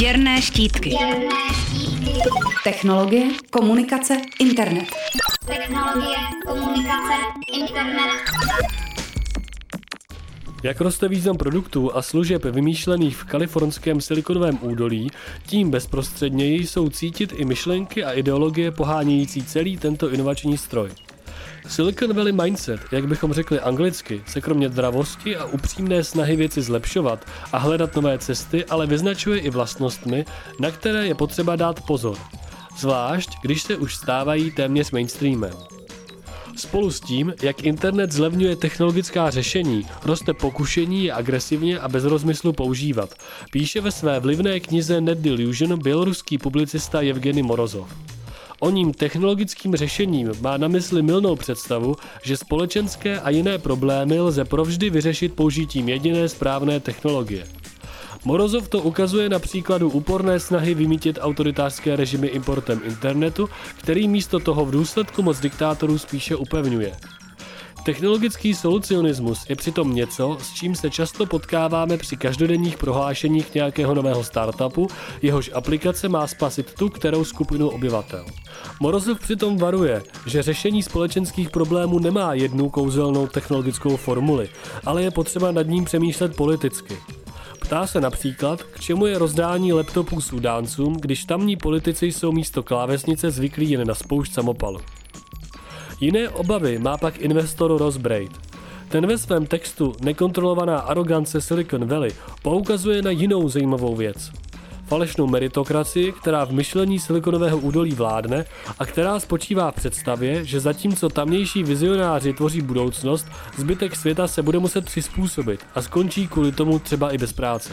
Děrné štítky. Děrné štítky. Technologie, komunikace, internet. Technologie, komunikace, internet. Jak roste význam produktů a služeb vymýšlených v kalifornském silikonovém údolí, tím bezprostředněji jsou cítit i myšlenky a ideologie pohánějící celý tento inovační stroj. Silicon Valley Mindset, jak bychom řekli anglicky, se kromě dravosti a upřímné snahy věci zlepšovat a hledat nové cesty, ale vyznačuje i vlastnostmi, na které je potřeba dát pozor. Zvlášť, když se už stávají téměř mainstreamem. Spolu s tím, jak internet zlevňuje technologická řešení, roste pokušení je agresivně a bez rozmyslu používat, píše ve své vlivné knize Net Delusion běloruský publicista Evgeny Morozov. O ním technologickým řešením má na mysli milnou představu, že společenské a jiné problémy lze provždy vyřešit použitím jediné správné technologie. Morozov to ukazuje na příkladu úporné snahy vymítit autoritářské režimy importem internetu, který místo toho v důsledku moc diktátorů spíše upevňuje. Technologický solucionismus je přitom něco, s čím se často potkáváme při každodenních prohlášeních nějakého nového startupu, jehož aplikace má spasit tu kterou skupinu obyvatel. Morozov přitom varuje, že řešení společenských problémů nemá jednu kouzelnou technologickou formuli, ale je potřeba nad ním přemýšlet politicky. Ptá se například, k čemu je rozdání laptopů Sudáncům, když tamní politici jsou místo klávesnice zvyklí jen na spoušť samopalu. Jiné obavy má pak investor Ross Braid. Ten ve svém textu Nekontrolovaná arogance Silicon Valley poukazuje na jinou zajímavou věc. Falešnou meritokracii, která v myšlení silikonového údolí vládne a která spočívá v představě, že zatímco tamnější vizionáři tvoří budoucnost, zbytek světa se bude muset přizpůsobit a skončí kvůli tomu třeba i bez práce.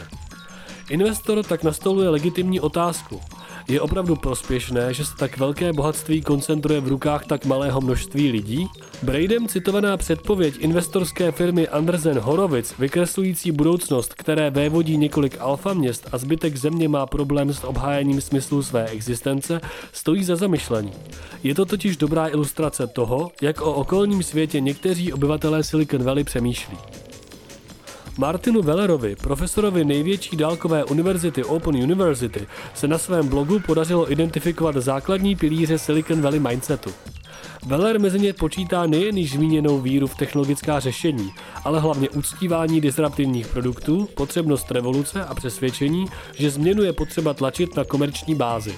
Investor tak nastoluje legitimní otázku. Je opravdu prospěšné, že se tak velké bohatství koncentruje v rukách tak malého množství lidí? Braidem citovaná předpověď investorské firmy Andersen Horowitz, vykreslující budoucnost, které vévodí několik alfa měst a zbytek země má problém s obhájením smyslu své existence, stojí za zamyšlení. Je to totiž dobrá ilustrace toho, jak o okolním světě někteří obyvatelé Silicon Valley přemýšlí. Martinu Wellerovi, profesorovi největší dálkové univerzity Open University, se na svém blogu podařilo identifikovat základní pilíře Silicon Valley mindsetu. Weller mezi ně počítá nejen již zmíněnou víru v technologická řešení, ale hlavně uctívání disruptivních produktů, potřebnost revoluce a přesvědčení, že změnu je potřeba tlačit na komerční bázi.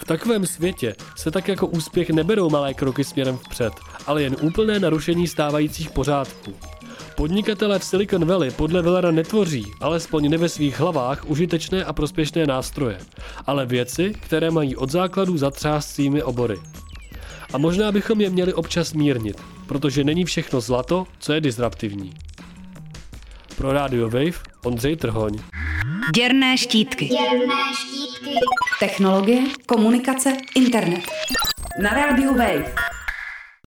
V takovém světě se tak jako úspěch neberou malé kroky směrem vpřed, ale jen úplné narušení stávajících pořádků. Podnikatelé v Silicon Valley podle Villera netvoří, alespoň ne ve svých hlavách, užitečné a prospěšné nástroje, ale věci, které mají od základů zatřást svými obory. A možná bychom je měli občas mírnit, protože není všechno zlato, co je disruptivní. Pro Radio Wave Ondřej Trhoň. Děrné štítky. Děrné štítky. Technologie, komunikace, internet. Na rádiu Wave.